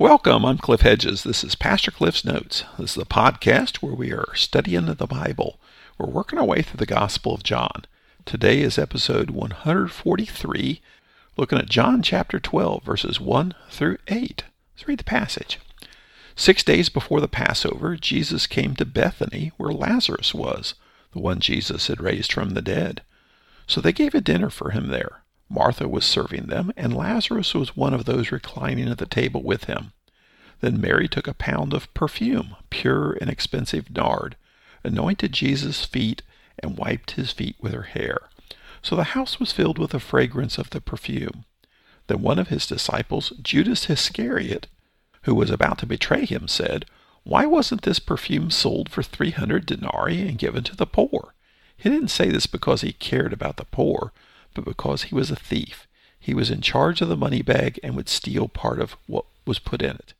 Welcome, I'm Cliff Hedges. This is Pastor Cliff's Notes. This is a podcast where we are studying the Bible. We're working our way through the Gospel of John. Today is episode 143, looking at John chapter 12, verses 1 through 8. Let's read the passage. Six days before the Passover, Jesus came to Bethany, where Lazarus was, the one Jesus had raised from the dead. So they gave a dinner for him there. Martha was serving them, and Lazarus was one of those reclining at the table with him. Then Mary took a pound of perfume, pure and expensive nard, anointed Jesus' feet, and wiped his feet with her hair. So the house was filled with the fragrance of the perfume. Then one of his disciples, Judas Iscariot, who was about to betray him, said, Why wasn't this perfume sold for three hundred denarii and given to the poor? He didn't say this because he cared about the poor, but because he was a thief. He was in charge of the money bag and would steal part of what was put in it.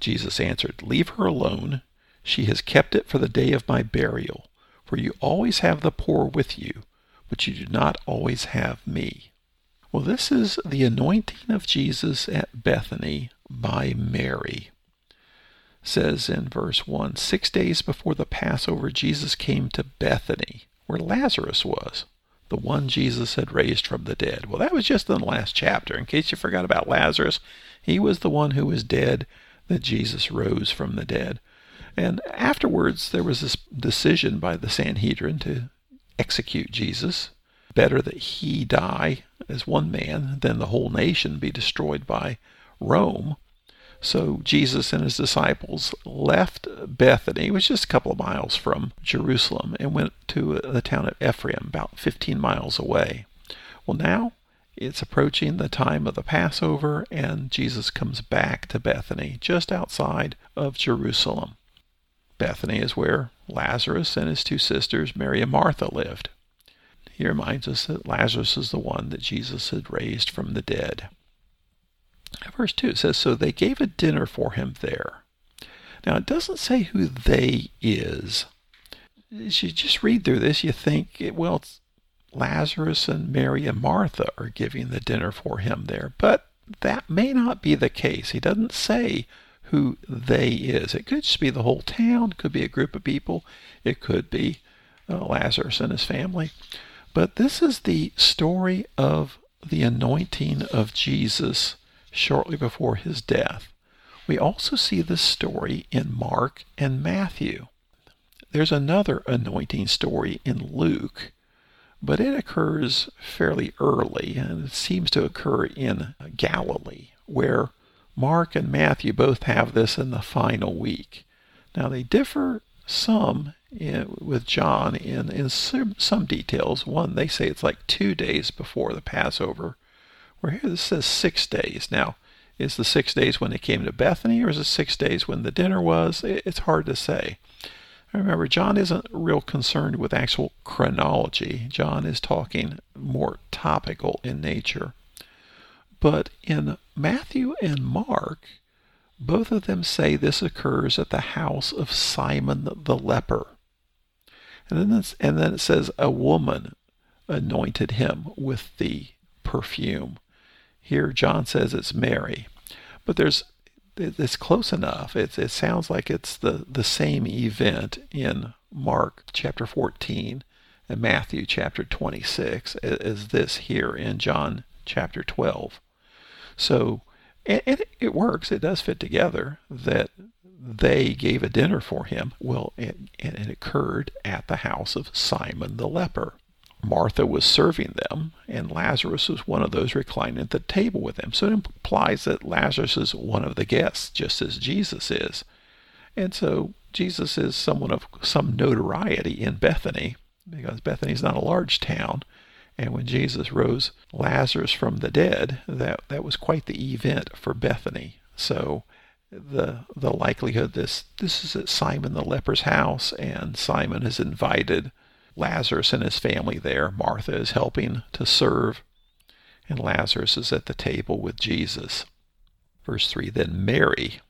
Jesus answered, Leave her alone. She has kept it for the day of my burial. For you always have the poor with you, but you do not always have me. Well, this is the anointing of Jesus at Bethany by Mary. It says in verse 1 Six days before the Passover, Jesus came to Bethany, where Lazarus was the one Jesus had raised from the dead. Well, that was just in the last chapter. In case you forgot about Lazarus, he was the one who was dead that Jesus rose from the dead. And afterwards, there was this decision by the Sanhedrin to execute Jesus. Better that he die as one man than the whole nation be destroyed by Rome. So Jesus and his disciples left Bethany, which is just a couple of miles from Jerusalem, and went to the town of Ephraim, about 15 miles away. Well, now it's approaching the time of the Passover, and Jesus comes back to Bethany, just outside of Jerusalem. Bethany is where Lazarus and his two sisters, Mary and Martha, lived. He reminds us that Lazarus is the one that Jesus had raised from the dead. Verse 2 says, So they gave a dinner for him there. Now, it doesn't say who they is. As you just read through this, you think, well, Lazarus and Mary and Martha are giving the dinner for him there. But that may not be the case. He doesn't say who they is. It could just be the whole town, could be a group of people, it could be uh, Lazarus and his family. But this is the story of the anointing of Jesus shortly before his death. We also see this story in Mark and Matthew. There's another anointing story in Luke, but it occurs fairly early and it seems to occur in Galilee, where Mark and Matthew both have this in the final week. Now they differ some in, with John in, in some, some details. One, they say it's like two days before the Passover where here this says six days. Now, is the six days when they came to Bethany, or is it six days when the dinner was? It's hard to say. Remember, John isn't real concerned with actual chronology. John is talking more topical in nature. But in Matthew and Mark, both of them say this occurs at the house of Simon the leper. And then, and then it says a woman anointed him with the perfume. Here, John says it's Mary, but there's it's close enough. It, it sounds like it's the, the same event in Mark chapter 14 and Matthew chapter 26 as this here in John chapter 12. So, and, and it works. It does fit together that they gave a dinner for him. Well, it, it occurred at the house of Simon the leper. Martha was serving them, and Lazarus was one of those reclining at the table with them. So it implies that Lazarus is one of the guests, just as Jesus is. And so Jesus is someone of some notoriety in Bethany, because Bethany is not a large town. And when Jesus rose Lazarus from the dead, that, that was quite the event for Bethany. So the the likelihood this this is at Simon the leper's house, and Simon has invited Lazarus and his family there. Martha is helping to serve, and Lazarus is at the table with Jesus. Verse 3 Then Mary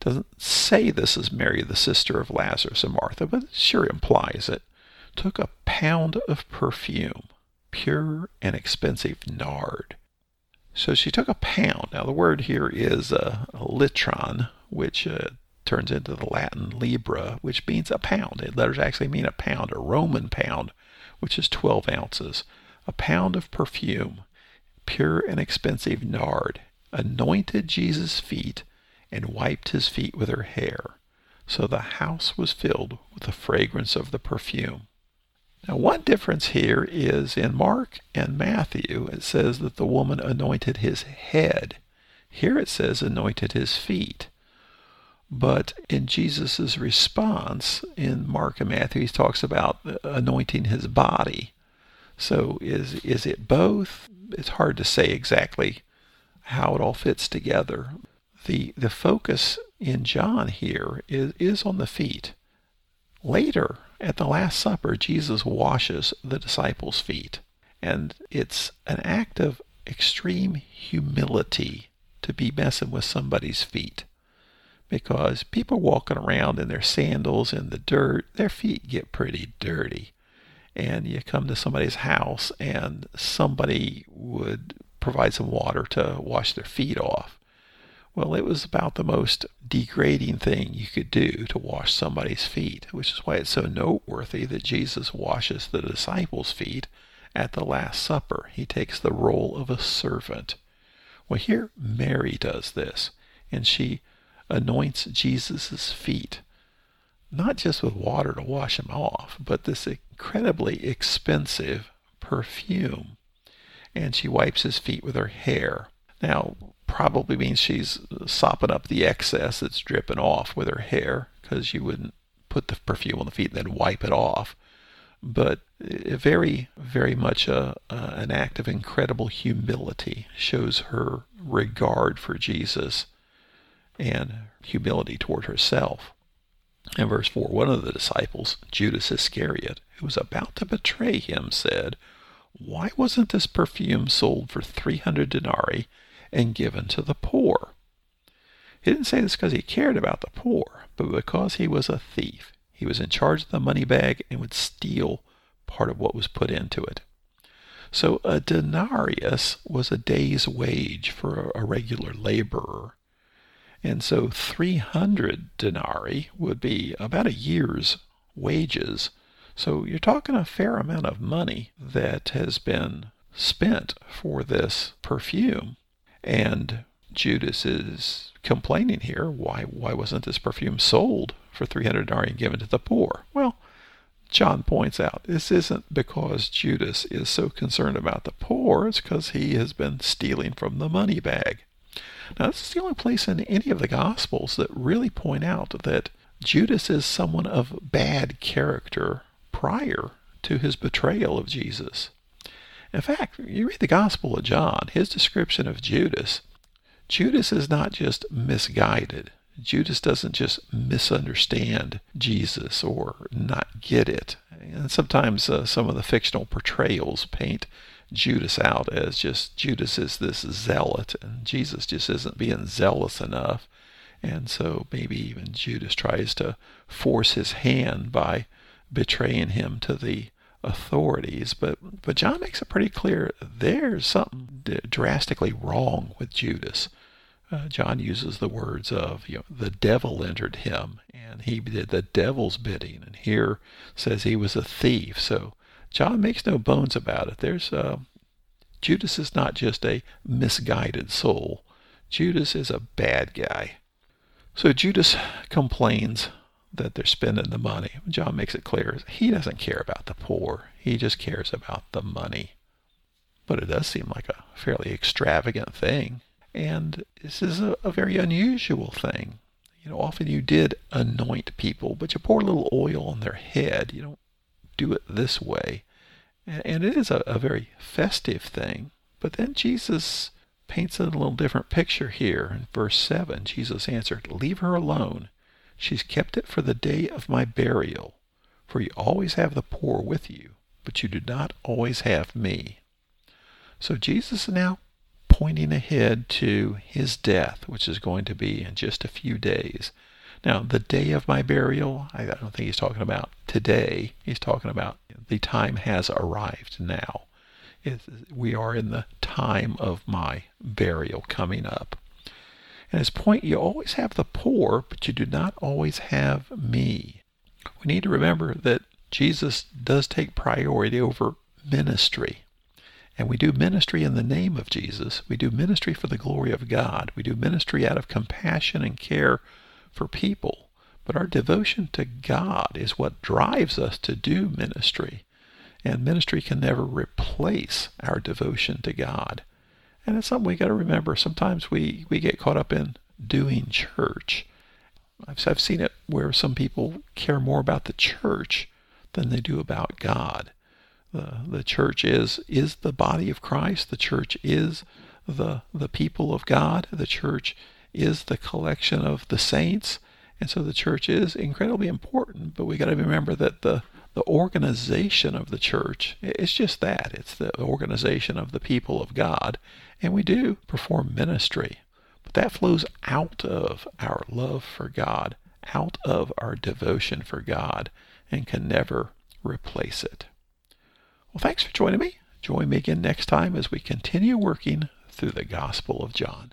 doesn't say this is Mary, the sister of Lazarus and Martha, but it sure implies it. Took a pound of perfume, pure and expensive nard. So she took a pound. Now, the word here is a litron, which uh, turns into the Latin libra, which means a pound. It letters actually mean a pound, a Roman pound, which is 12 ounces. A pound of perfume, pure and expensive nard, anointed Jesus' feet, and wiped his feet with her hair. So the house was filled with the fragrance of the perfume. Now, one difference here is in Mark and Matthew, it says that the woman anointed his head. Here it says anointed his feet. But in Jesus' response in Mark and Matthew, he talks about anointing his body. So is, is it both? It's hard to say exactly how it all fits together. The, the focus in John here is, is on the feet. Later, at the Last Supper, Jesus washes the disciples' feet. And it's an act of extreme humility to be messing with somebody's feet. Because people walking around in their sandals in the dirt, their feet get pretty dirty. And you come to somebody's house and somebody would provide some water to wash their feet off. Well, it was about the most degrading thing you could do to wash somebody's feet, which is why it's so noteworthy that Jesus washes the disciples' feet at the Last Supper. He takes the role of a servant. Well, here Mary does this, and she anoints Jesus' feet, not just with water to wash them off, but this incredibly expensive perfume. And she wipes his feet with her hair. Now, probably means she's sopping up the excess that's dripping off with her hair because you wouldn't put the perfume on the feet and then wipe it off. But eh, very, very much a, an act of incredible humility shows her regard for Jesus and humility toward herself. In verse 4, one of the disciples, Judas Iscariot, who was about to betray him, said, Why wasn't this perfume sold for 300 denarii and given to the poor. He didn't say this because he cared about the poor, but because he was a thief. He was in charge of the money bag and would steal part of what was put into it. So a denarius was a day's wage for a regular laborer. And so 300 denarii would be about a year's wages. So you're talking a fair amount of money that has been spent for this perfume. And Judas is complaining here. Why, why wasn't this perfume sold for 300 denarii and given to the poor? Well, John points out this isn't because Judas is so concerned about the poor, it's because he has been stealing from the money bag. Now, this is the only place in any of the Gospels that really point out that Judas is someone of bad character prior to his betrayal of Jesus. In fact, you read the Gospel of John, his description of Judas, Judas is not just misguided. Judas doesn't just misunderstand Jesus or not get it. And sometimes uh, some of the fictional portrayals paint Judas out as just Judas is this zealot, and Jesus just isn't being zealous enough. And so maybe even Judas tries to force his hand by betraying him to the authorities. But but John makes it pretty clear there's something drastically wrong with Judas. Uh, John uses the words of you know the devil entered him and he did the devil's bidding, and here says he was a thief. So John makes no bones about it. There's uh, Judas is not just a misguided soul. Judas is a bad guy. So Judas complains that they're spending the money. John makes it clear he doesn't care about the poor. He just cares about the money. But it does seem like a fairly extravagant thing. And this is a, a very unusual thing. You know, often you did anoint people, but you pour a little oil on their head. You don't do it this way. And, and it is a, a very festive thing. But then Jesus paints a little different picture here. In verse 7, Jesus answered, Leave her alone. She's kept it for the day of my burial. For you always have the poor with you, but you do not always have me. So Jesus now pointing ahead to his death, which is going to be in just a few days. Now, the day of my burial, I don't think he's talking about today. He's talking about the time has arrived now. we are in the time of my burial coming up. And his point, you always have the poor, but you do not always have me. We need to remember that Jesus does take priority over ministry. And we do ministry in the name of Jesus. We do ministry for the glory of God. We do ministry out of compassion and care for people. But our devotion to God is what drives us to do ministry. And ministry can never replace our devotion to God. And it's something we got to remember. Sometimes we, we get caught up in doing church. I've, I've seen it where some people care more about the church than they do about God. The, the church is is the body of Christ. The church is the the people of God. The church is the collection of the saints. And so the church is incredibly important, but we got to remember that the the organization of the church is just that. It's the organization of the people of God, and we do perform ministry. But that flows out of our love for God, out of our devotion for God, and can never replace it. Well, thanks for joining me. Join me again next time as we continue working through the Gospel of John.